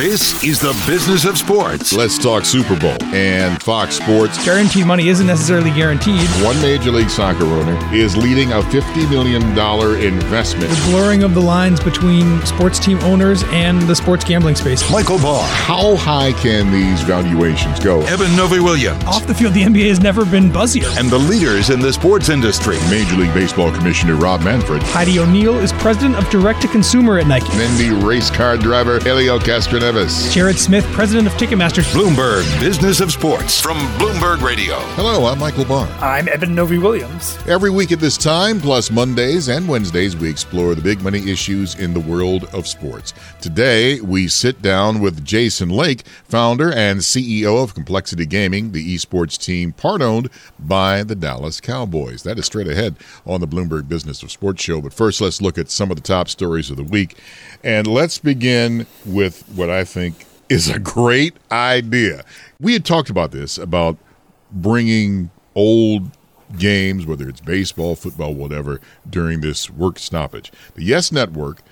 This is the business of sports. Let's talk Super Bowl and Fox Sports. Guaranteed money isn't necessarily guaranteed. One Major League Soccer owner is leading a $50 million investment. The blurring of the lines between sports team owners and the sports gambling space. Michael Barr. How high can these valuations go? Eben Novy-Williams. Off the field, the NBA has never been buzzier. And the leaders in the sports industry. Major League Baseball Commissioner Rob Manfred. Heidi O'Neill is president of direct to consumer at Nike. And then the race car driver, Helio Castroneves. Jared Smith, president of Ticketmaster. Bloomberg Business of Sports from Bloomberg Radio. Hello, I'm Michael Barr. I'm Eben Novy-Williams. Every week at this time, plus Mondays and Wednesdays, we explore the big money issues in the world of sports. Today, we sit down with Jason Lake, founder and CEO of Complexity Gaming, the esports team part owned by the Dallas Cowboys. That is straight ahead on the Bloomberg Business of Sports show. But first, let's look at some of the top stories of the week. And let's begin with what I think is a great idea. We had talked about this about bringing old games, whether it's baseball, football, whatever, during this work stoppage. The Yes Network,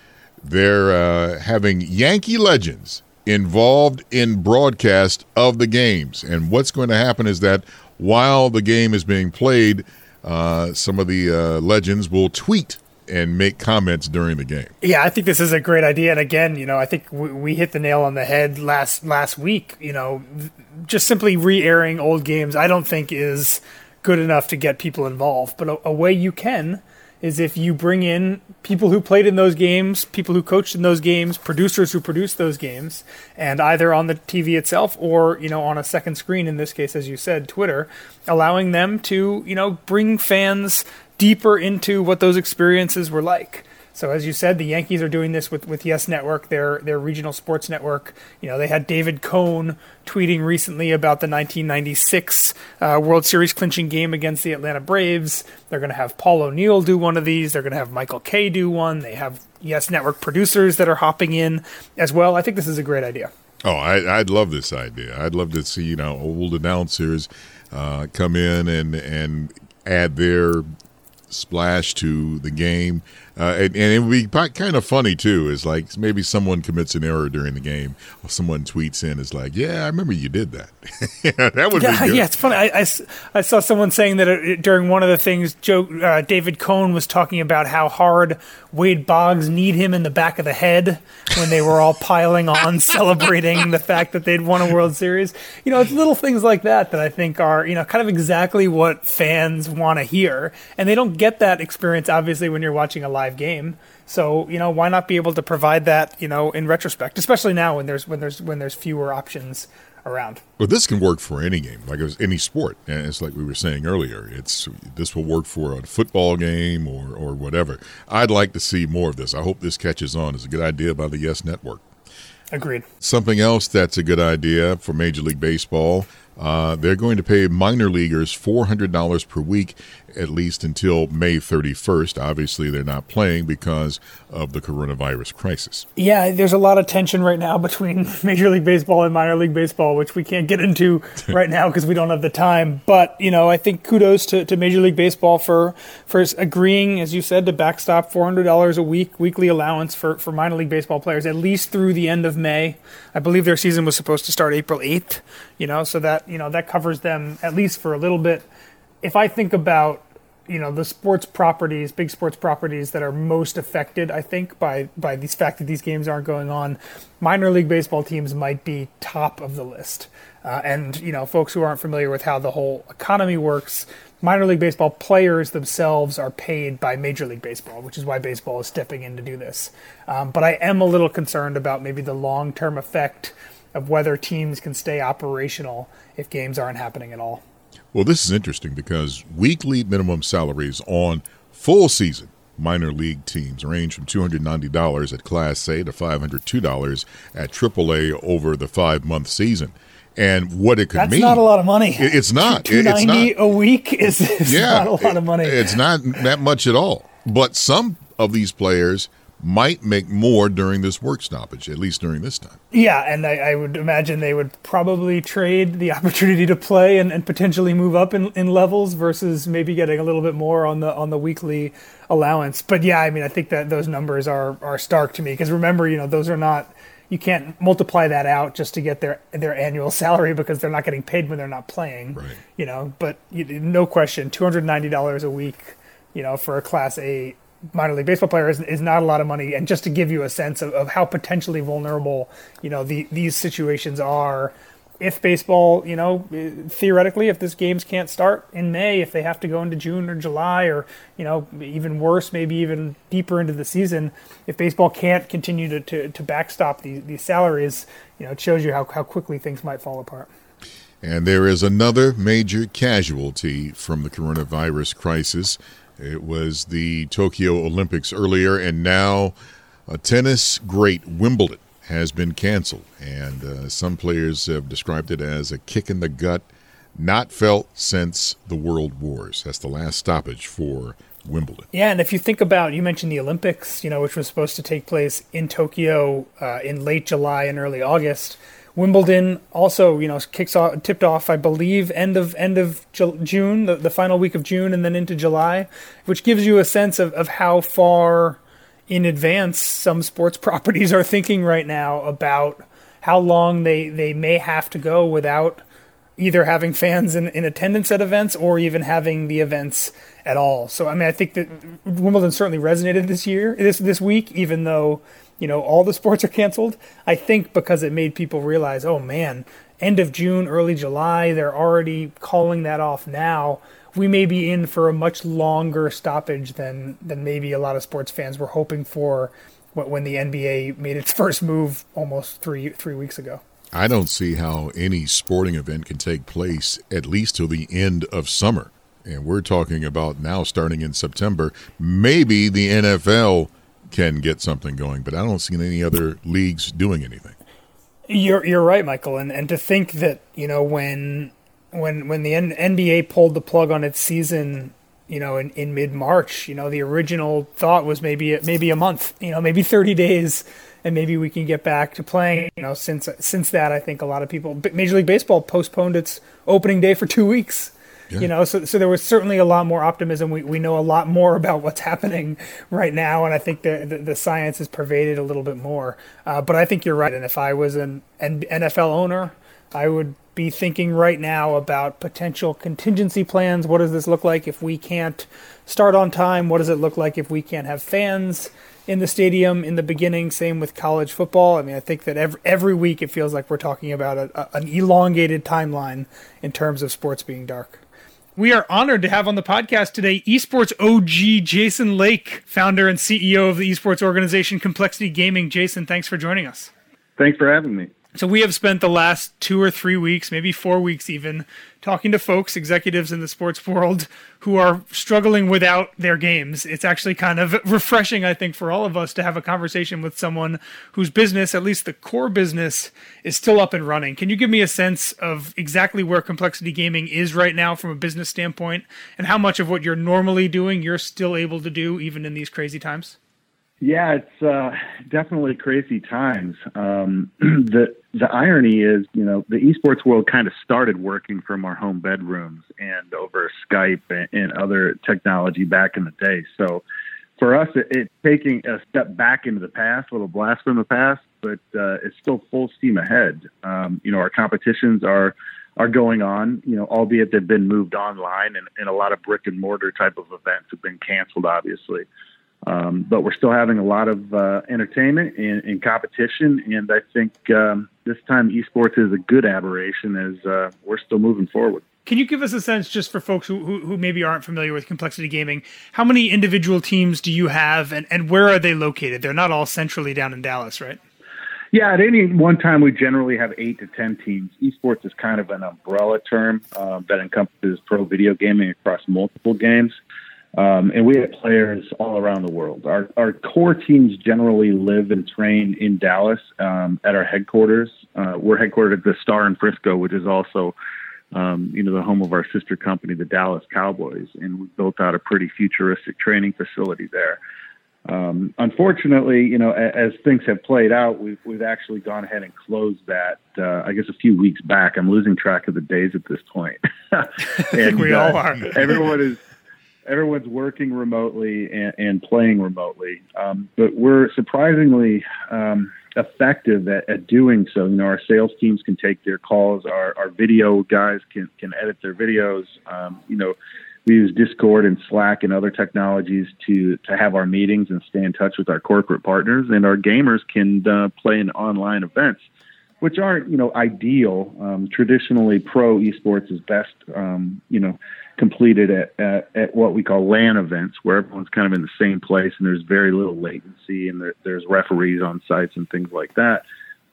they're uh, having Yankee legends involved in broadcast of the games. And what's going to happen is that while the game is being played, uh, some of the uh, legends will tweet and make comments during the game. Yeah, I think this is a great idea. And again, you know, I think we, we hit the nail on the head last last week. You know, just simply re-airing old games, I don't think is good enough to get people involved. But a, a way you can is if you bring in people who played in those games, people who coached in those games, producers who produced those games, and either on the TV itself or you know on a second screen. In this case, as you said, Twitter, allowing them to you know bring fans deeper into what those experiences were like. So as you said, the Yankees are doing this with, with Yes Network, their their regional sports network. You know, they had David Cone tweeting recently about the 1996 uh, World Series clinching game against the Atlanta Braves. They're going to have Paul O'Neill do one of these. They're going to have Michael Kay do one. They have Yes Network producers that are hopping in as well. I think this is a great idea. Oh, I, would love this idea. I'd love to see you know old announcers uh, come in and and add their splash to the game. Uh, and, and, it would be kind of funny too. Is like maybe someone commits an error during the game, or someone tweets in, "Is like, yeah, I remember you did that." yeah, that would yeah, be good. Yeah, it's funny. I, I, I, saw someone saying that it, during one of the things, Joe uh, David Cone was talking about how hard Wade Boggs need him in the back of the head when they were all piling on, celebrating the fact that they'd won a World Series. You know, it's little things like that that I think are you know kind of exactly what fans want to hear, and they don't get that experience obviously when you're watching a live live game. So you know, why not be able to provide that? You know, in retrospect, especially now when there's when there's when there's fewer options around. Well, this can work for any game, like it's any sport. And it's like we were saying earlier. It's this will work for a football game or or whatever. I'd like to see more of this. I hope this catches on. It's a good idea by the Yes Network. Agreed. Something else that's a good idea for Major League Baseball. Uh, they're going to pay minor leaguers $400 per week at least until May 31st. Obviously, they're not playing because of the coronavirus crisis. Yeah, there's a lot of tension right now between Major League Baseball and minor league baseball, which we can't get into right now because we don't have the time. But, you know, I think kudos to, to Major League Baseball for, for agreeing, as you said, to backstop $400 a week, weekly allowance for, for minor league baseball players, at least through the end of May. I believe their season was supposed to start April 8th, you know, so that, you know, that covers them at least for a little bit if I think about you know the sports properties, big sports properties that are most affected, I think by by this fact that these games aren't going on, minor league baseball teams might be top of the list. Uh, and you know, folks who aren't familiar with how the whole economy works, minor league baseball players themselves are paid by Major League Baseball, which is why baseball is stepping in to do this. Um, but I am a little concerned about maybe the long term effect of whether teams can stay operational if games aren't happening at all. Well, this is interesting because weekly minimum salaries on full season minor league teams range from $290 at Class A to $502 at AAA over the five month season. And what it could That's mean. not a lot of money. It's not. Two ninety a week is, is yeah, not a lot of money. It's not that much at all. But some of these players might make more during this work stoppage, at least during this time. Yeah, and I, I, would imagine they would probably trade the opportunity to play and, and, potentially move up in, in levels versus maybe getting a little bit more on the on the weekly allowance. But yeah, I mean, I think that those numbers are are stark to me because remember, you know, those are not you can't multiply that out just to get their their annual salary because they're not getting paid when they're not playing. Right. You know, but you, no question, two hundred ninety dollars a week, you know, for a Class A minor league baseball player is, is not a lot of money. And just to give you a sense of, of how potentially vulnerable, you know, the, these situations are if baseball, you know, theoretically, if this games can't start in May, if they have to go into June or July, or you know, even worse, maybe even deeper into the season, if baseball can't continue to, to, to backstop these, these salaries, you know, it shows you how, how quickly things might fall apart. And there is another major casualty from the coronavirus crisis. It was the Tokyo Olympics earlier, and now a tennis great Wimbledon has been canceled. And uh, some players have described it as a kick in the gut not felt since the World Wars. That's the last stoppage for Wimbledon. Yeah, and if you think about, you mentioned the Olympics, you know, which was supposed to take place in Tokyo uh, in late July and early August. Wimbledon also, you know, kicks off, tipped off, I believe, end of end of June, the, the final week of June, and then into July, which gives you a sense of, of how far in advance some sports properties are thinking right now about how long they, they may have to go without either having fans in, in attendance at events or even having the events at all. So I mean I think that Wimbledon certainly resonated this year this this week, even though, you know, all the sports are canceled. I think because it made people realize, oh man, end of June, early July, they're already calling that off now we may be in for a much longer stoppage than than maybe a lot of sports fans were hoping for when the NBA made its first move almost three three weeks ago. I don't see how any sporting event can take place at least till the end of summer. And we're talking about now starting in September. Maybe the NFL can get something going, but I don't see any other leagues doing anything. You're you're right, Michael, and and to think that you know when when when the N- NBA pulled the plug on its season, you know, in, in mid March, you know, the original thought was maybe maybe a month, you know, maybe 30 days, and maybe we can get back to playing. You know, since since that, I think a lot of people, Major League Baseball postponed its opening day for two weeks. Yeah. You know, so so there was certainly a lot more optimism. We we know a lot more about what's happening right now, and I think the the, the science is pervaded a little bit more. Uh, but I think you're right. And if I was an NFL owner, I would be thinking right now about potential contingency plans. What does this look like if we can't start on time? What does it look like if we can't have fans in the stadium in the beginning? Same with college football. I mean, I think that every, every week it feels like we're talking about a, a, an elongated timeline in terms of sports being dark. We are honored to have on the podcast today esports OG Jason Lake, founder and CEO of the esports organization Complexity Gaming. Jason, thanks for joining us. Thanks for having me. So we have spent the last two or three weeks, maybe four weeks even, talking to folks, executives in the sports world who are struggling without their games. It's actually kind of refreshing, I think, for all of us to have a conversation with someone whose business, at least the core business, is still up and running. Can you give me a sense of exactly where Complexity Gaming is right now from a business standpoint and how much of what you're normally doing you're still able to do even in these crazy times? Yeah, it's uh, definitely crazy times. Um, the the irony is, you know, the esports world kind of started working from our home bedrooms and over Skype and, and other technology back in the day. So for us, it, it's taking a step back into the past, a little blast from the past, but uh, it's still full steam ahead. Um, you know, our competitions are are going on, you know, albeit they've been moved online and, and a lot of brick and mortar type of events have been canceled, obviously. Um, but we're still having a lot of uh, entertainment and, and, competition, and I think um, this time esports is a good aberration as uh, we're still moving forward. Can you give us a sense, just for folks who, who, who, maybe aren't familiar with Complexity Gaming, how many individual teams do you have, and, and where are they located? They're not all centrally down in Dallas, right? Yeah, at any one time, we generally have eight to ten teams. Esports is kind of an umbrella term uh, that encompasses pro video gaming across multiple games. Um, and we have players all around the world. Our, our core teams generally live and train in Dallas um, at our headquarters. Uh, we're headquartered at the Star in Frisco, which is also, um, you know, the home of our sister company, the Dallas Cowboys, and we built out a pretty futuristic training facility there. Um, unfortunately, you know, as, as, things have played out, we've we've actually gone ahead and closed that. Uh, I guess a few weeks back. I'm losing track of the days at this point. and we uh, all are. everyone is everyone's working remotely and, and playing remotely. Um, but we're surprisingly, um, effective at, at doing so. You know, our sales teams can take their calls. Our, our video guys can, can edit their videos. Um, you know, we use Discord and Slack and other technologies to to have our meetings and stay in touch with our corporate partners. And our gamers can uh, play in online events, which aren't you know ideal. Um, traditionally, pro esports is best um, you know completed at, at, at what we call LAN events, where everyone's kind of in the same place and there's very little latency and there, there's referees on sites and things like that.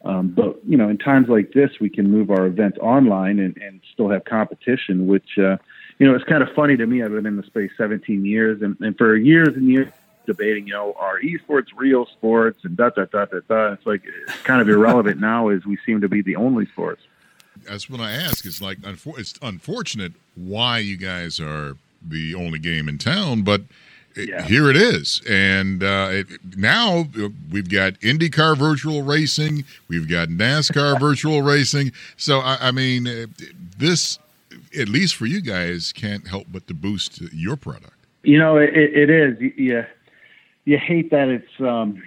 Um, but you know, in times like this, we can move our events online and, and still have competition, which uh, you know, it's kind of funny to me. I've been in the space 17 years, and, and for years and years debating, you know, are esports real sports and da da da da da. It's like it's kind of irrelevant now, as we seem to be the only sports. That's what I ask. It's like it's unfortunate why you guys are the only game in town, but yeah. here it is. And uh, it, now uh, we've got IndyCar virtual racing, we've got NASCAR virtual racing. So I, I mean, uh, this at least for you guys, can't help but to boost your product. You know, it, it is. You, you hate that it's um,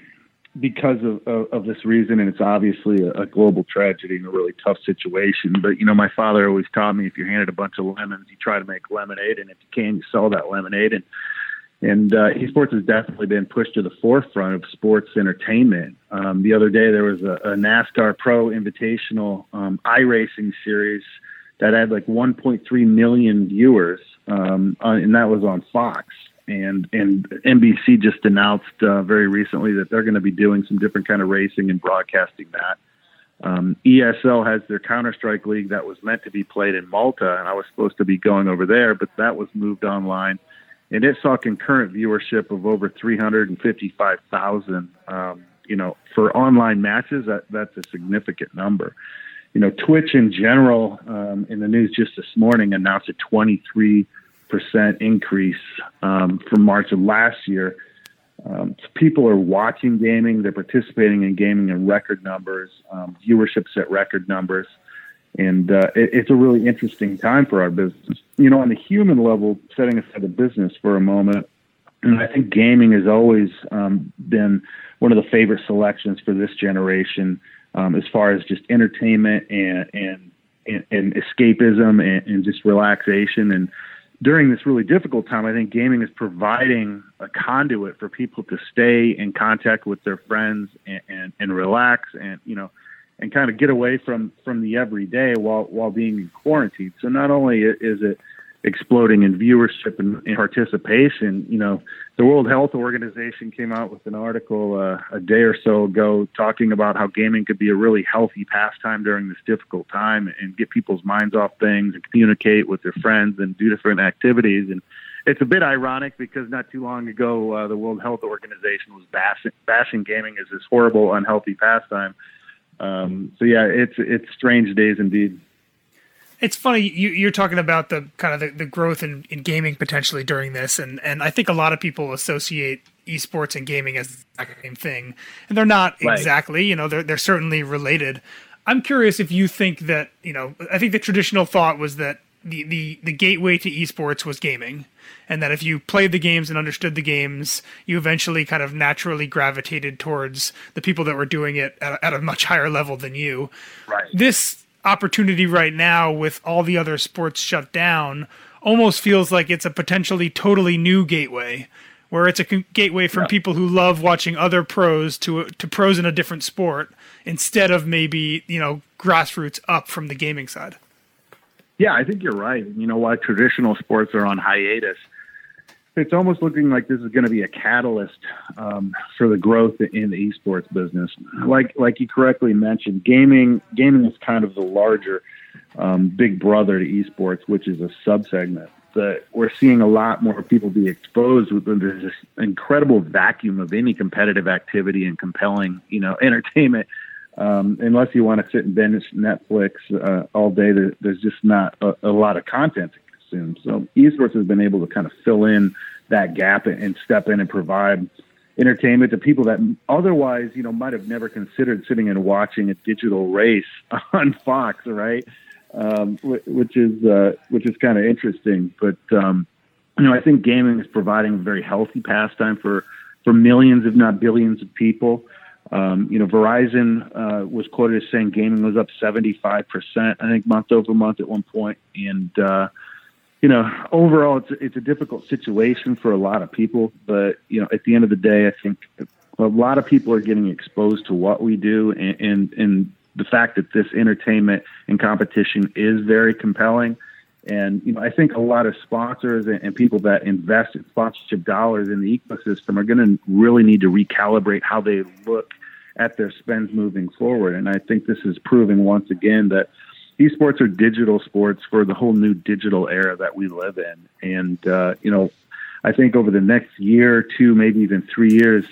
because of, of, of, this reason, and it's obviously a, a, global tragedy and a really tough situation. But you know, my father always taught me if you're handed a bunch of lemons, you try to make lemonade, and if you can, you sell that lemonade. And and uh, esports has definitely been pushed to the forefront of sports entertainment. Um, the other day, there was a, a NASCAR Pro Invitational um, iRacing series that had like 1.3 million viewers, um, and that was on Fox. And and NBC just announced uh, very recently that they're going to be doing some different kind of racing and broadcasting that. Um, ESL has their Counter Strike League that was meant to be played in Malta, and I was supposed to be going over there, but that was moved online, and it saw concurrent viewership of over 355,000. Um, you know, for online matches, that that's a significant number you know, Twitch in general, um, in the news just this morning, announced a 23% increase um, from March of last year. Um, so people are watching gaming, they're participating in gaming in record numbers, um, viewership's at record numbers, and uh, it, it's a really interesting time for our business. You know, on the human level, setting aside the business for a moment, and I think gaming has always um, been one of the favorite selections for this generation um, as far as just entertainment and and and, and escapism and, and, just relaxation. And during this really difficult time, I think gaming is providing a conduit for people to stay in contact with their friends and, and, and relax and you know and kind of get away from from the everyday while while being in quarantine. So not only is it exploding in viewership and, and, participation. You know, the World Health Organization came out with an article uh, a day or so ago talking about how gaming could be a really healthy pastime during this difficult time and get people's minds off things and communicate with their friends and do different activities. And it's a bit ironic because not too long ago, uh, the World Health Organization was bashing, bashing gaming as this horrible, unhealthy pastime. Um, so yeah, it's it's strange days indeed. It's funny you, are talking about the kind of the, the growth in, in gaming potentially during this, and and I think a lot of people associate esports and gaming as the same thing, and they're not right. exactly. You know, they're they're certainly related. I'm curious if you think that you know. I think the traditional thought was that the the the gateway to esports was gaming, and that if you played the games and understood the games, you eventually kind of naturally gravitated towards the people that were doing it at at a much higher level than you. Right. This opportunity right now with all the other sports shut down almost feels like it's a potentially totally new gateway where it's a gateway from yeah. people who love watching other pros to to pros in a different sport instead of maybe you know grassroots up from the gaming side. Yeah, I think you're right. You know why traditional sports are on hiatus it's almost looking like this is going to be a catalyst um, for the growth in the esports business. Like like you correctly mentioned, gaming gaming is kind of the larger um, big brother to esports, which is a subsegment. That we're seeing a lot more people be exposed. There's this incredible vacuum of any competitive activity and compelling, you know, entertainment. Um, unless you want to sit and binge Netflix uh, all day, there, there's just not a, a lot of content consume. So esports has been able to kind of fill in that gap and step in and provide entertainment to people that otherwise, you know, might have never considered sitting and watching a digital race on Fox, right? Um, which is uh, which is kind of interesting. But um, you know, I think gaming is providing a very healthy pastime for for millions, if not billions, of people. Um, you know, Verizon uh, was quoted as saying gaming was up 75%, I think, month over month at one point. And, uh, you know, overall, it's, it's a difficult situation for a lot of people. But, you know, at the end of the day, I think a lot of people are getting exposed to what we do and, and, and the fact that this entertainment and competition is very compelling. And you know, I think a lot of sponsors and, and people that invest in sponsorship dollars in the ecosystem are going to really need to recalibrate how they look at their spends moving forward. And I think this is proving once again that esports are digital sports for the whole new digital era that we live in. And uh, you know, I think over the next year, two, maybe even three years,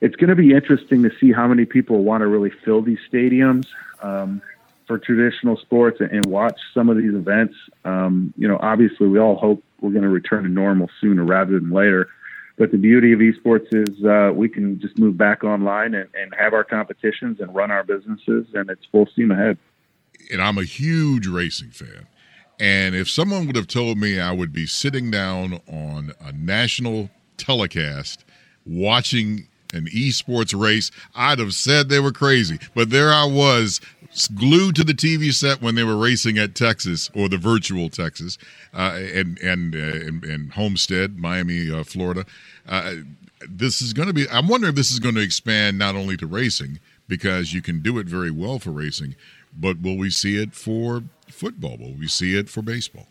it's going to be interesting to see how many people want to really fill these stadiums um, for traditional sports and, and, watch some of these events. Um, you know, obviously, we all hope we're going to return to normal sooner rather than later. But the beauty of esports is uh, we can just move back online and, and have our competitions and run our businesses, and it's full steam ahead. And I'm a huge racing fan. And if someone would have told me I would be sitting down on a national telecast watching an esports race, I'd have said they were crazy. But there I was, glued to the TV set when they were racing at Texas or the virtual Texas uh, and and, uh, Homestead, Miami, uh, Florida. Uh, this is going to be. I'm wondering if this is going to expand not only to racing because you can do it very well for racing, but will we see it for football? Will we see it for baseball?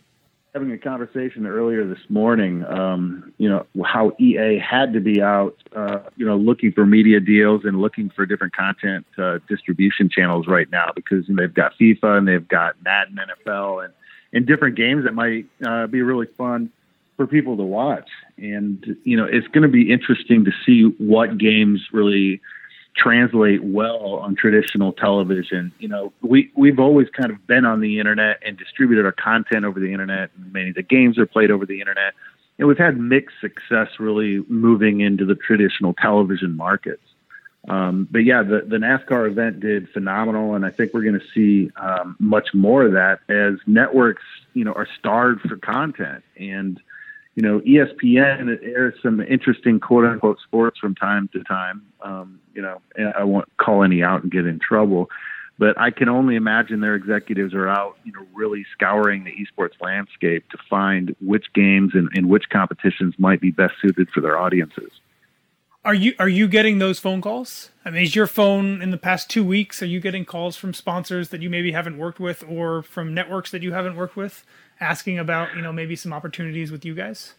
having a conversation earlier this morning, um, you know, how EA had to be out, uh, you know, looking for media deals and looking for different content uh, distribution channels right now because they've got FIFA and they've got Madden NFL and, and different games that might uh, be really fun for people to watch. And, you know, it's going to be interesting to see what games really – translate well on traditional television. You know, we we've always kind of been on the internet and distributed our content over the internet. Many of the games are played over the internet, and we've had mixed success really moving into the traditional television markets. Um, but yeah, the, the NASCAR event did phenomenal, and I think we're going to see um, much more of that as networks, you know, are starved for content and you know, ESPN airs some interesting quote unquote sports from time to time. Um, you know, I won't call any out and get in trouble, but I can only imagine their executives are out, you know, really scouring the esports landscape to find which games and, and which competitions might be best suited for their audiences. Are you are you getting those phone calls? I mean, is your phone in the past two weeks? Are you getting calls from sponsors that you maybe haven't worked with, or from networks that you haven't worked with? Asking about you know maybe some opportunities with you guys?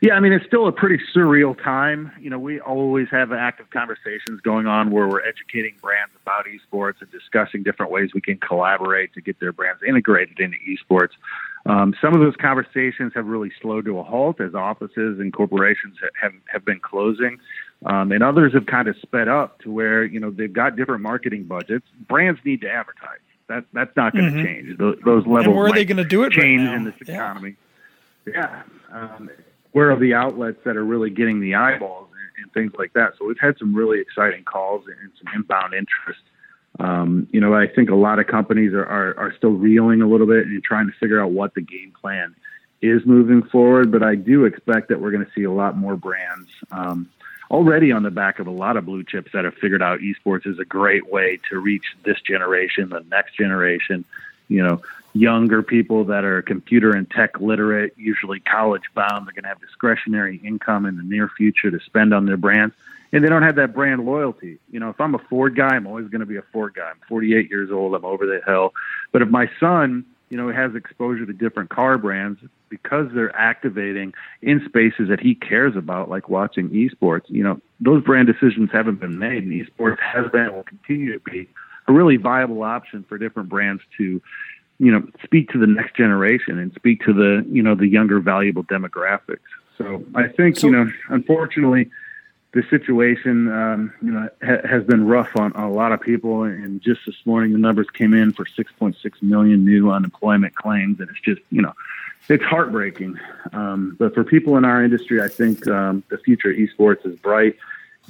Yeah, I mean it's still a pretty surreal time. You know, we always have active conversations going on where we're educating brands about esports and discussing different ways we can collaborate to get their brands integrated into esports. Um, some of those conversations have really slowed to a halt as offices and corporations have have been closing, um, and others have kind of sped up to where you know they've got different marketing budgets. Brands need to advertise that that's not going to mm-hmm. change. Those, those levels. And where are they going to do it? Change right in this economy. Yeah. yeah. Um, where are the outlets that are really getting the eyeballs and, and, things like that? So we've had some really exciting calls and some inbound interest. Um, you know, I think a lot of companies are, are, are still reeling a little bit and trying to figure out what the game plan is moving forward. But I do expect that we're going to see a lot more brands um, already on the back of a lot of blue chips that have figured out esports is a great way to reach this generation, the next generation, you know, younger people that are computer and tech literate, usually college bound. They're going to have discretionary income in the near future to spend on their brands. And they don't have that brand loyalty. You know, if I'm a Ford guy, I'm always going to be a Ford guy. I'm 48 years old. I'm over the hill. But if my son you know, it has exposure to different car brands because they're activating in spaces that he cares about, like watching esports. You know, those brand decisions haven't been made, and esports has been and will continue to be a really viable option for different brands to, you know, speak to the next generation and speak to the, you know, the younger valuable demographics. So I think, so, you know, unfortunately, the situation, um, you know, ha- has been rough on, on, a lot of people. And just this morning, the numbers came in for 6.6 million new unemployment claims, and it's just, you know, it's heartbreaking. Um, but for people in our industry, I think um, the future of esports is bright.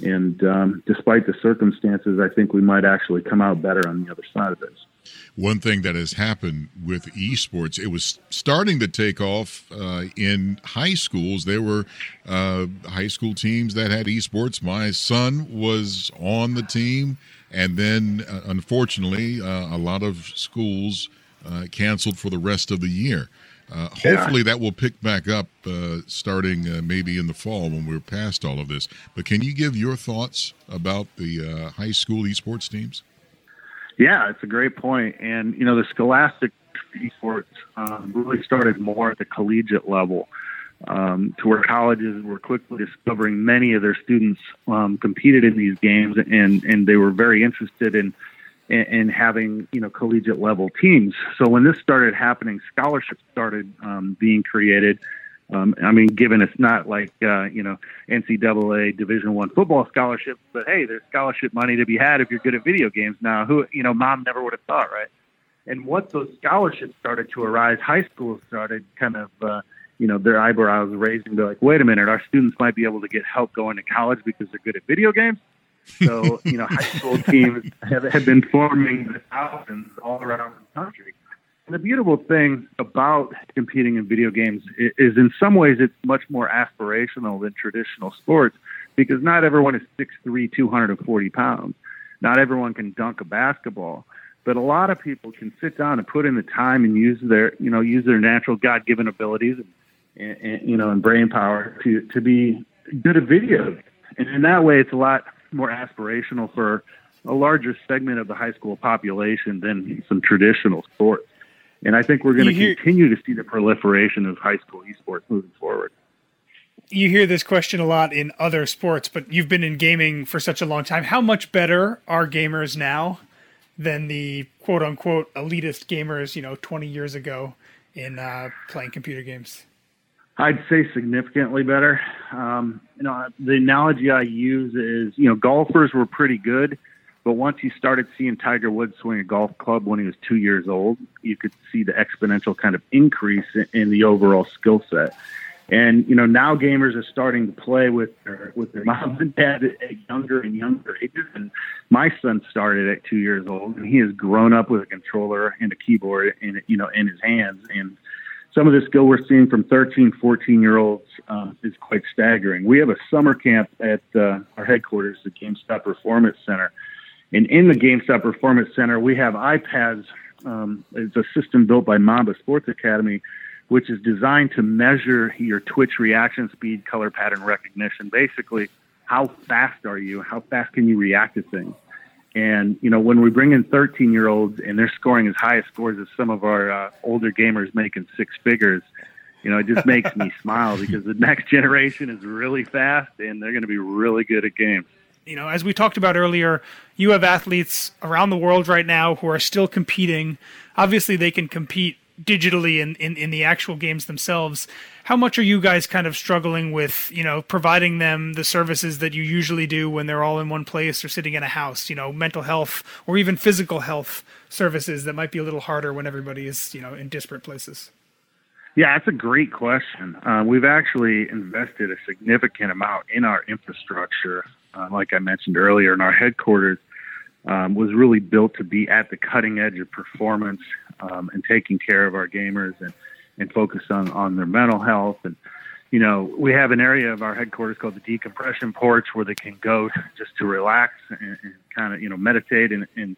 And um, despite the circumstances, I think we might actually come out better on the other side of this. One thing that has happened with esports, it was starting to take off uh, in high schools. There were uh, high school teams that had esports. My son was on the team, and then uh, unfortunately, uh, a lot of schools uh, canceled for the rest of the year. Uh, hopefully, yeah. that will pick back up starting maybe in the fall when we're past all of this. But can you give your thoughts about the high school esports teams? Yeah, it's a great point. And, you know, the scholastic esports um, really started more at the collegiate level. Um, to where colleges were quickly discovering many of their students um, competed in these games, and and they were very interested in, in in having you know collegiate level teams. So when this started happening, scholarships started um, being created. Um, I mean, given it's not like uh, you know NCAA Division One football scholarships, but hey, there's scholarship money to be had if you're good at video games. Now, who you know, mom never would have thought, right? And once those scholarships started to arise, high schools started kind of uh, you know their eyebrows raising. They're like, wait a minute, our students might be able to get help going to college because they're good at video games. So you know, high school teams have, have been forming thousands all around the country And the beautiful thing about competing in video games is, in some ways, it's much more aspirational than traditional sports because not everyone is 6'3, 240 pounds. Not everyone can dunk a basketball, but a lot of people can sit down and put in the time and use their, you know, use their natural God-given abilities and, and you know, and brain power to to be good at video. And in that way, it's a lot more aspirational for a larger segment of the high school population than some traditional sports. And I think we're going to hear, continue to see the proliferation of high school esports moving forward. You hear this question a lot in other sports, but you've been in gaming for such a long time. How much better are gamers now than the quote unquote elitist gamers, you know, 20 years ago in uh, playing computer games? I'd say significantly better. Um, you know, the analogy I use is, you know, golfers were pretty good but once you started seeing Tiger Woods swing a golf club when he was two years old, you could see the exponential kind of increase in, the overall skill set. And you know now gamers are starting to play with their with their mom and dad at younger and younger ages. And my son started at two years old, and he has grown up with a controller and a keyboard in you know in his hands. And some of the skill we're seeing from 13, 14 year olds um, is quite staggering. We have a summer camp at uh, our headquarters, the GameStop Performance Center and in the GameStop Performance Center, we have iPads. Um, it's a system built by Mamba Sports Academy, which is designed to measure your twitch reaction speed, color pattern recognition. Basically, how fast are you? How fast can you react to things? And you know, when we bring in 13 year olds and they're scoring as high as scores as some of our uh, older gamers making six figures, you know, it just makes me smile because the next generation is really fast and they're going to be really good at games you know, as we talked about earlier, you have athletes around the world right now who are still competing. Obviously, they can compete digitally in, in, in the actual games themselves. How much are you guys kind of struggling with, you know, providing them the services that you usually do when they're all in one place or sitting in a house, you know, mental health or even physical health services that might be a little harder when everybody is, you know, in disparate places? Yeah, that's a great question. Uh, we've actually invested a significant amount in our infrastructure uh, like I mentioned earlier, in our headquarters um, was really built to be at the cutting edge of performance um, and taking care of our gamers and, and focus on, on their mental health. And, you know, we have an area of our headquarters called the decompression porch where they can go just to relax and, and kind of, you know, meditate and, and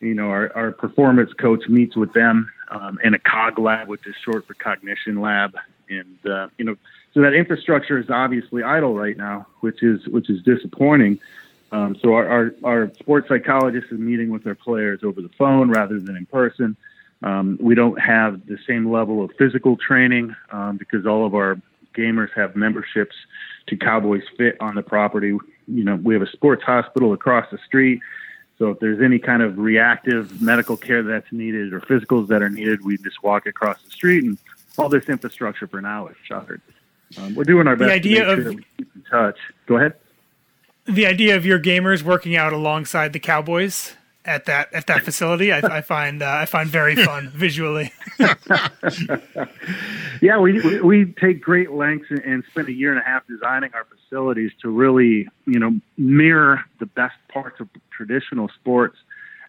you know, our, our performance coach meets with them um, in a COG lab, which is short for cognition lab. And, uh, you know, so that infrastructure is obviously idle right now, which is which is disappointing. Um, so our, our, our sports psychologist is meeting with our players over the phone rather than in person. Um, we don't have the same level of physical training um, because all of our gamers have memberships to Cowboys Fit on the property. You know, we have a sports hospital across the street. So if there's any kind of reactive medical care that's needed or physicals that are needed, we just walk across the street and all this infrastructure for now is shuttered. Um, we're doing our best the idea to make sure of, we keep in touch. Go ahead. The idea of your gamers working out alongside the Cowboys at that at that facility, I, I find uh, I find very fun visually. yeah, we, we, we take great lengths and, and spend a year and a half designing our facilities to really you know mirror the best parts of traditional sports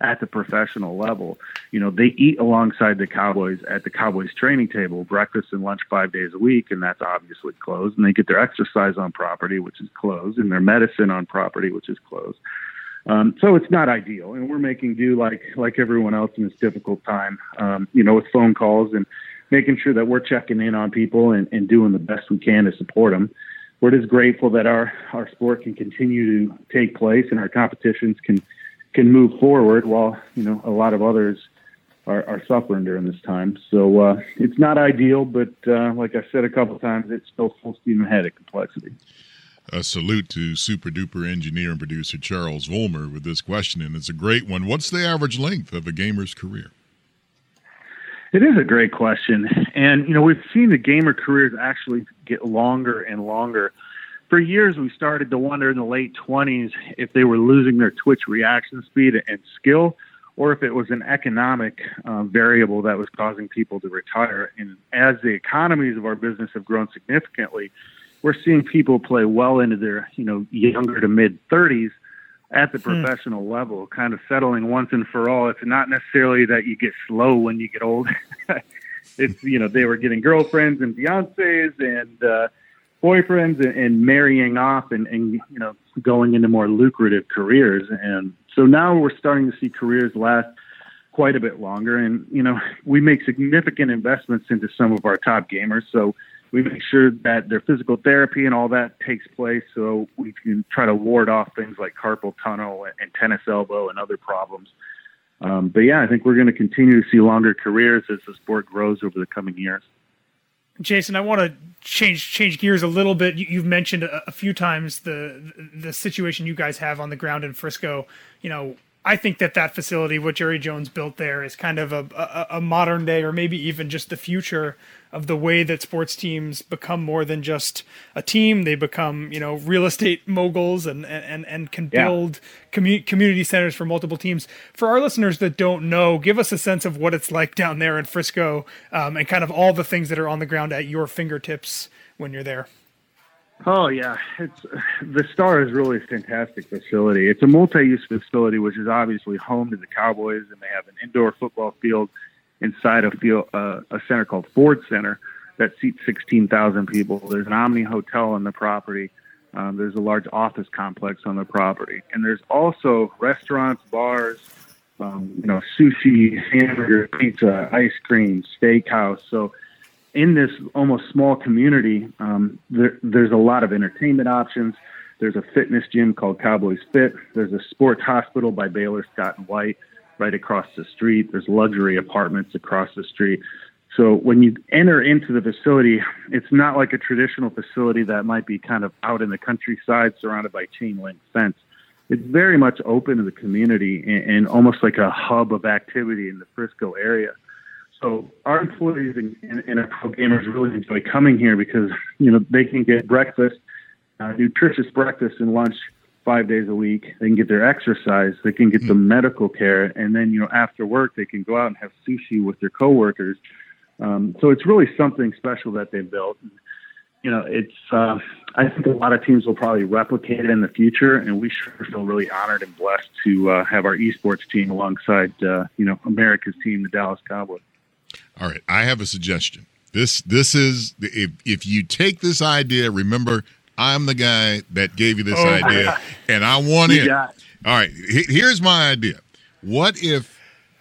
at the professional level. You know, they eat alongside the Cowboys at the Cowboys training table, breakfast and lunch five days a week, and that's obviously closed. And they get their exercise on property, which is closed, and their medicine on property, which is closed. Um, so it's not ideal, and we're making do like like everyone else in this difficult time. Um, you know, with phone calls and making sure that we're checking in on people and, and doing the best we can to support them. We're just grateful that our our sport can continue to take place and our competitions can can move forward while you know a lot of others are, are suffering during this time. So uh, it's not ideal, but uh, like I said a couple times, it's still full steam ahead at complexity. A salute to super duper engineer and producer Charles Vollmer with this question, and it's a great one. What's the average length of a gamer's career? It is a great question. And, you know, we've seen the gamer careers actually get longer and longer. For years, we started to wonder in the late 20s if they were losing their Twitch reaction speed and skill, or if it was an economic uh, variable that was causing people to retire. And as the economies of our business have grown significantly, we're seeing people play well into their, you know, younger to mid 30s at the hmm. professional level, kind of settling once and for all. It's not necessarily that you get slow when you get old. it's, you know, they were getting girlfriends and fiancés and uh, boyfriends and, and marrying off and, and, you know, going into more lucrative careers. And so now we're starting to see careers last quite a bit longer. And, you know, we make significant investments into some of our top gamers. So, we make sure that their physical therapy and all that takes place so we can try to ward off things like carpal tunnel and, tennis elbow and other problems. Um, but yeah, I think we're going to continue to see longer careers as the sport grows over the coming years. Jason, I want to change change gears a little bit. You, have mentioned a, a, few times the the situation you guys have on the ground in Frisco. You know, I think that that facility, what Jerry Jones built there, is kind of a, a, a, modern day, or maybe even just the future of the way that sports teams become more than just a team. They become, you know, real estate moguls and and and can build yeah. commu- community centers for multiple teams. For our listeners that don't know, give us a sense of what it's like down there in Frisco, um, and kind of all the things that are on the ground at your fingertips when you're there. Oh yeah, it's the Star is really a fantastic facility. It's a multi-use facility, which is obviously home to the Cowboys, and they have an indoor football field inside a field, uh, a center called Ford Center that seats 16,000 people. There's an Omni Hotel on the property. Um, there's a large office complex on the property, and there's also restaurants, bars, um, you know, sushi, hamburger, pizza, ice cream, steakhouse. So in this almost small community, um, there, there's a lot of entertainment options. There's a fitness gym called Cowboys Fit. There's a sports hospital by Baylor Scott and White right across the street. There's luxury apartments across the street. So when you enter into the facility, it's not like a traditional facility that might be kind of out in the countryside surrounded by chain link fence. It's very much open to the community and, and almost like a hub of activity in the Frisco area. So our employees and, and, and, our pro gamers really enjoy coming here because you know they can get breakfast, uh, nutritious breakfast and lunch five days a week. They can get their exercise. They can get mm-hmm. the medical care, and then you know after work they can go out and have sushi with their coworkers. Um, so it's really something special that they've built. You know, it's uh, I think a lot of teams will probably replicate it in the future, and we sure feel really honored and blessed to uh, have our esports team alongside uh, you know America's team, the Dallas Cowboys. All right, I have a suggestion. This this is if if you take this idea, remember I'm the guy that gave you this oh, idea, and I want it. All right, here's my idea. What if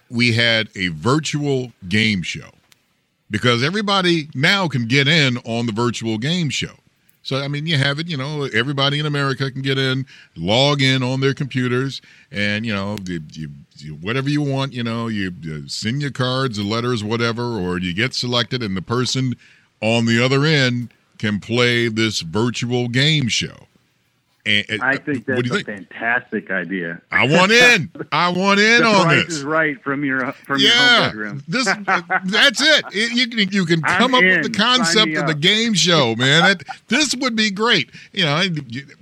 we had a virtual game show? Because everybody now can get in on the virtual game show. So I mean, you have it. You know, everybody in America can get in, log in on their computers, and you know, you, you, whatever you want. You know, you, you send your cards or letters, whatever, or you get selected, and the person on the other end can play this virtual game show. And, I uh, think that's a think? fantastic idea. I want in. I want in the on price this. Is right from your from yeah, your home bedroom. this uh, that's it. it. You can you can come I'm up in. with the concept of the game show, man. It, this would be great. You know,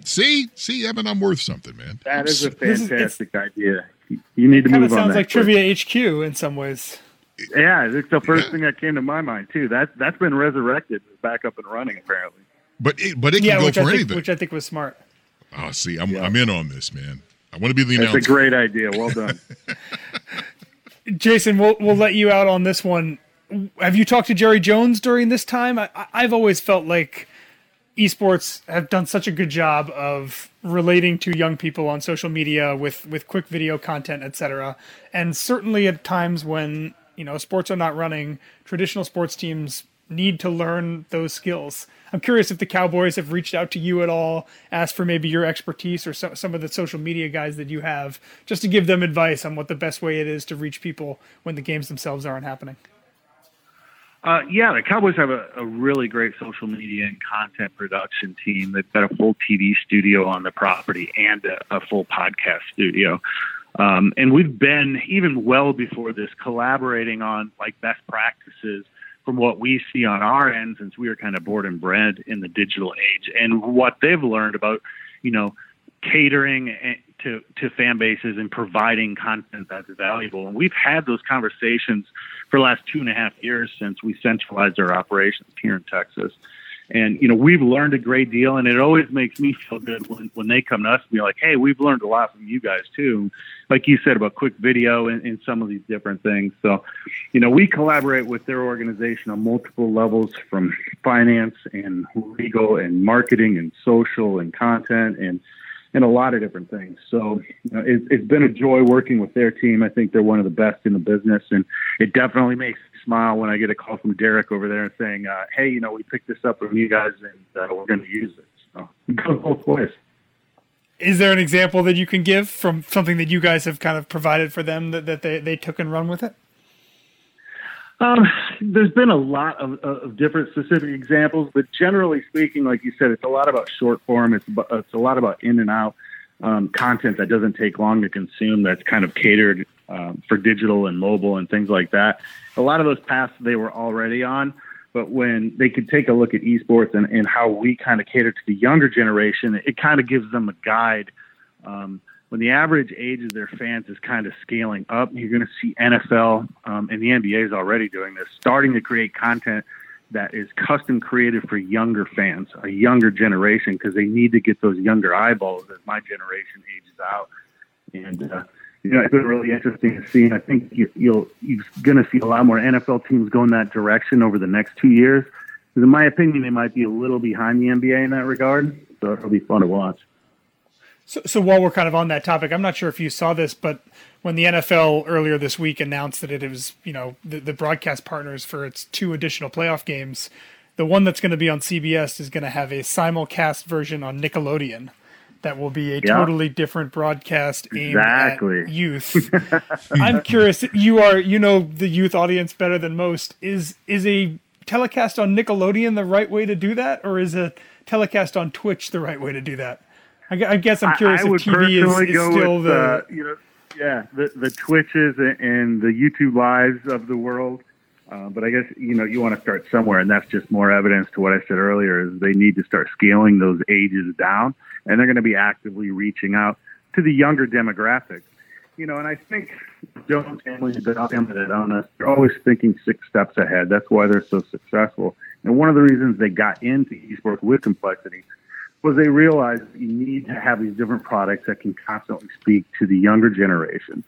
see see Eben, I'm worth something, man. That is a fantastic idea. You need to move on. Kind of sounds like Trivia HQ in some ways. Yeah, it's the first yeah. thing that came to my mind too. That that's been resurrected, back up and running apparently. But it, but it can yeah, go for I think, anything, which I think was smart. Oh, see, I'm yeah. I'm in on this, man. I want to be the That's announcer. That's a great idea. Well done. Jason, we'll we'll let you out on this one. Have you talked to Jerry Jones during this time? I, I've always felt like esports have done such a good job of relating to young people on social media with with quick video content, etc. And certainly at times when you know sports are not running, traditional sports teams need to learn those skills. I'm curious if the Cowboys have reached out to you at all, asked for maybe your expertise or so, some of the social media guys that you have, just to give them advice on what the best way it is to reach people when the games themselves aren't happening. Uh, yeah, the Cowboys have a, a really great social media and content production team. They've got a full TV studio on the property and a, a full podcast studio. Um, and we've been even well before this collaborating on like best practices from what we see on our end since we are kind of born and bred in the digital age and what they've learned about, you know, catering eh, to, to fan bases and providing content that's valuable. And we've had those conversations for the last two and a half years since we centralized our operations here in Texas. And, you know, we've learned a great deal and it always makes me feel good when, when they come to us and be like, Hey, we've learned a lot from you guys too. Like you said about quick video and, and some of these different things. So, you know, we collaborate with their organization on multiple levels from finance and legal and marketing and social and content and, and a lot of different things. So you know, it, it's been a joy working with their team. I think they're one of the best in the business, and it definitely makes me smile when I get a call from Derek over there saying, uh, "Hey, you know, we picked this up from you guys, and uh, we're going to use it." So both ways. Is there an example that you can give from something that you guys have kind of provided for them that, that they, they took and run with it? Um, there's been a lot of, of different specific examples, but generally speaking, like you said, it's a lot about short form. It's it's a lot about in and out um, content that doesn't take long to consume. That's kind of catered um, for digital and mobile and things like that. A lot of those paths they were already on, but when they could take a look at esports and, and how we kind of cater to the younger generation, it kind of gives them a guide. Um, when the average age of their fans is kind of scaling up, you're going to see NFL um, and the NBA is already doing this, starting to create content that is custom created for younger fans, a younger generation, because they need to get those younger eyeballs as my generation ages out. And uh, you know, it's been really interesting to see. I think you, you'll you're going to see a lot more NFL teams go in that direction over the next two years. Because in my opinion, they might be a little behind the NBA in that regard. So it'll be fun to watch. So, so while we're kind of on that topic, I'm not sure if you saw this, but when the NFL earlier this week announced that it was, you know, the, the broadcast partners for its two additional playoff games, the one that's going to be on CBS is going to have a simulcast version on Nickelodeon. That will be a Yeah. totally different broadcast aimed Exactly. at youth. I'm curious. You are, you know, the youth audience better than most. Is is a telecast on Nickelodeon the right way to do that, or is a telecast on Twitch the right way to do that? I, I guess I'm curious I, I would if TV is, personally is go still with, the. uh, you know, yeah, the the Twitches and the YouTube lives of the world. Uh, but I guess you know you want to start somewhere, and that's just more evidence to what I said earlier: is they need to start scaling those ages down, and they're going to be actively reaching out to the younger demographic. You know, and I think Jones family has been commented on us. They're always thinking six steps ahead. That's why they're so successful. And one of the reasons they got into esports with complexity was they realized you need to have these different products that can constantly speak to the younger generation.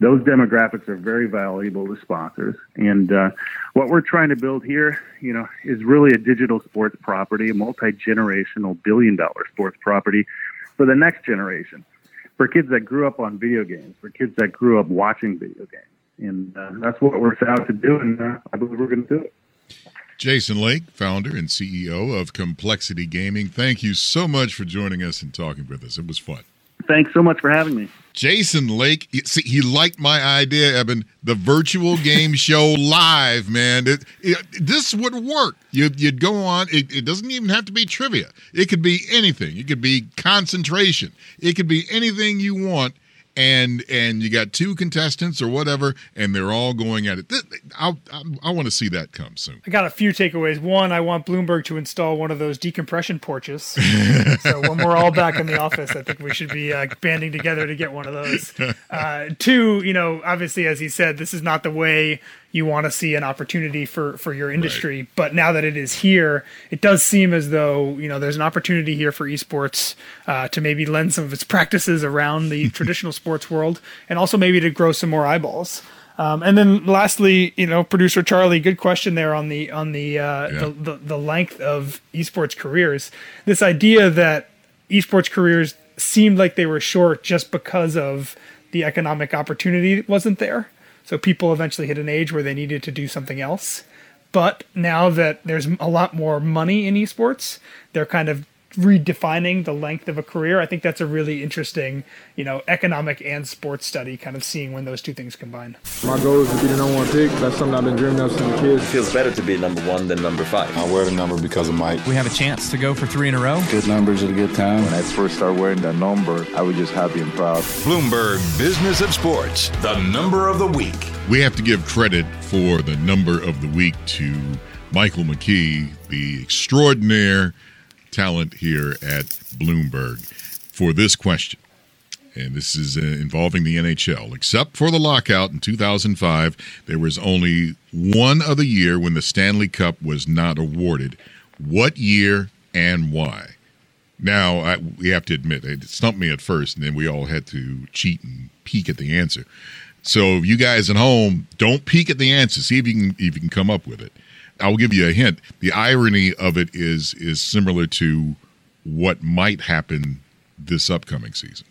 Those demographics are very valuable to sponsors, and uh, what we're trying to build here, you know, is really a digital sports property, a multi-generational billion-dollar sports property for the next generation, for kids that grew up on video games, for kids that grew up watching video games, and uh, that's what we're set out to do, and uh, I believe we're going to do it. Jason Lake, founder and CEO of Complexity Gaming. Thank you so much for joining us and talking with us. It was fun. Thanks so much for having me. Jason Lake, see, he liked my idea, Eben. The virtual game show live, man. It, it- this would work. You'd, you'd go on. It, it doesn't even have to be trivia. It could be anything. It could be concentration. It could be anything you want. And and you got two contestants or whatever, and they're all going at it. I, I, I want to see that come soon. I got a few takeaways. One, I want Bloomberg to install one of those decompression porches. so when we're all back in the office, I think we should be uh, banding together to get one of those. Uh, two, you know, obviously, as he said, this is not the way you want to see an opportunity for for your industry. Right. But now that it is here, it does seem as though you know there's an opportunity here for esports uh, to maybe lend some of its practices around the traditional sports world, and also maybe to grow some more eyeballs. Um, and then lastly, you know, producer Charlie, good question there on the on the, uh, yeah. the, the the length of esports careers. This idea that esports careers seemed like they were short just because of the economic opportunity wasn't there. So people eventually hit an age where they needed to do something else. But now that there's a lot more money in esports, they're kind of redefining the length of a career. I think that's a really interesting, you know, economic and sports study, kind of seeing when those two things combine. My goal is to be the number one pick. That's something I've been dreaming of since a kid. It feels better to be number one than number five. I wear the number because of Mike. We have a chance to go for three in a row. Good numbers at a good time. When I first started wearing that number, I was just happy and proud. Bloomberg Business of Sports, the number of the week. We have to give credit for the number of the week to Michael McKee, the extraordinaire talent here at Bloomberg for this question. And this is uh, involving the NHL. Except for the lockout in 2005, there was only one other year when the Stanley Cup was not awarded. What year and why? Now, I, we have to admit, it stumped me at first, and then we all had to cheat and peek at the answer. So, you guys at home, don't peek at the answer. See if you can if you can come up with it. I'll give you a hint. The irony of it is is similar to what might happen this upcoming season.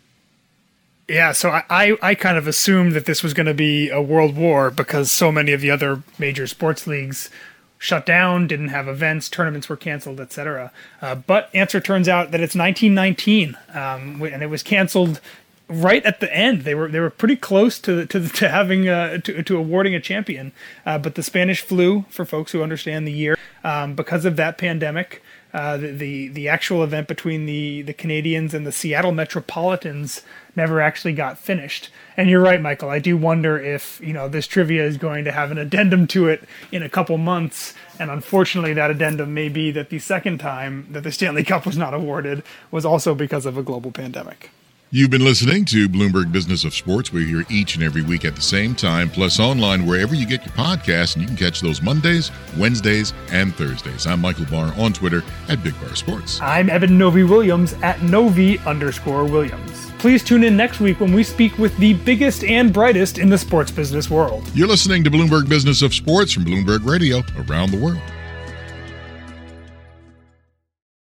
Yeah, so I, I kind of assumed that this was going to be a world war because so many of the other major sports leagues shut down, didn't have events, tournaments were canceled, etc. Uh, but answer turns out that it's 1919, um, and it was canceled right at the end. They were they were pretty close to to, to having uh, to, to awarding a champion, uh, but the Spanish flu, for folks who understand the year, um, because of that pandemic. Uh, the, the the actual event between the the Canadiens and the Seattle Metropolitans never actually got finished. And you're right, Michael. I do wonder if you know this trivia is going to have an addendum to it in a couple months. And unfortunately, that addendum may be that the second time that the Stanley Cup was not awarded was also because of a global pandemic. You've been listening to Bloomberg Business of Sports. We're here each and every week at the same time, plus online wherever you get your podcasts, and you can catch those Mondays, Wednesdays, and Thursdays. I'm Michael Barr on Twitter at Big Bar Sports. I'm Eben Novy-Williams at Novy underscore Williams. Please tune in next week when we speak with the biggest and brightest in the sports business world. You're listening to Bloomberg Business of Sports from Bloomberg Radio around the world.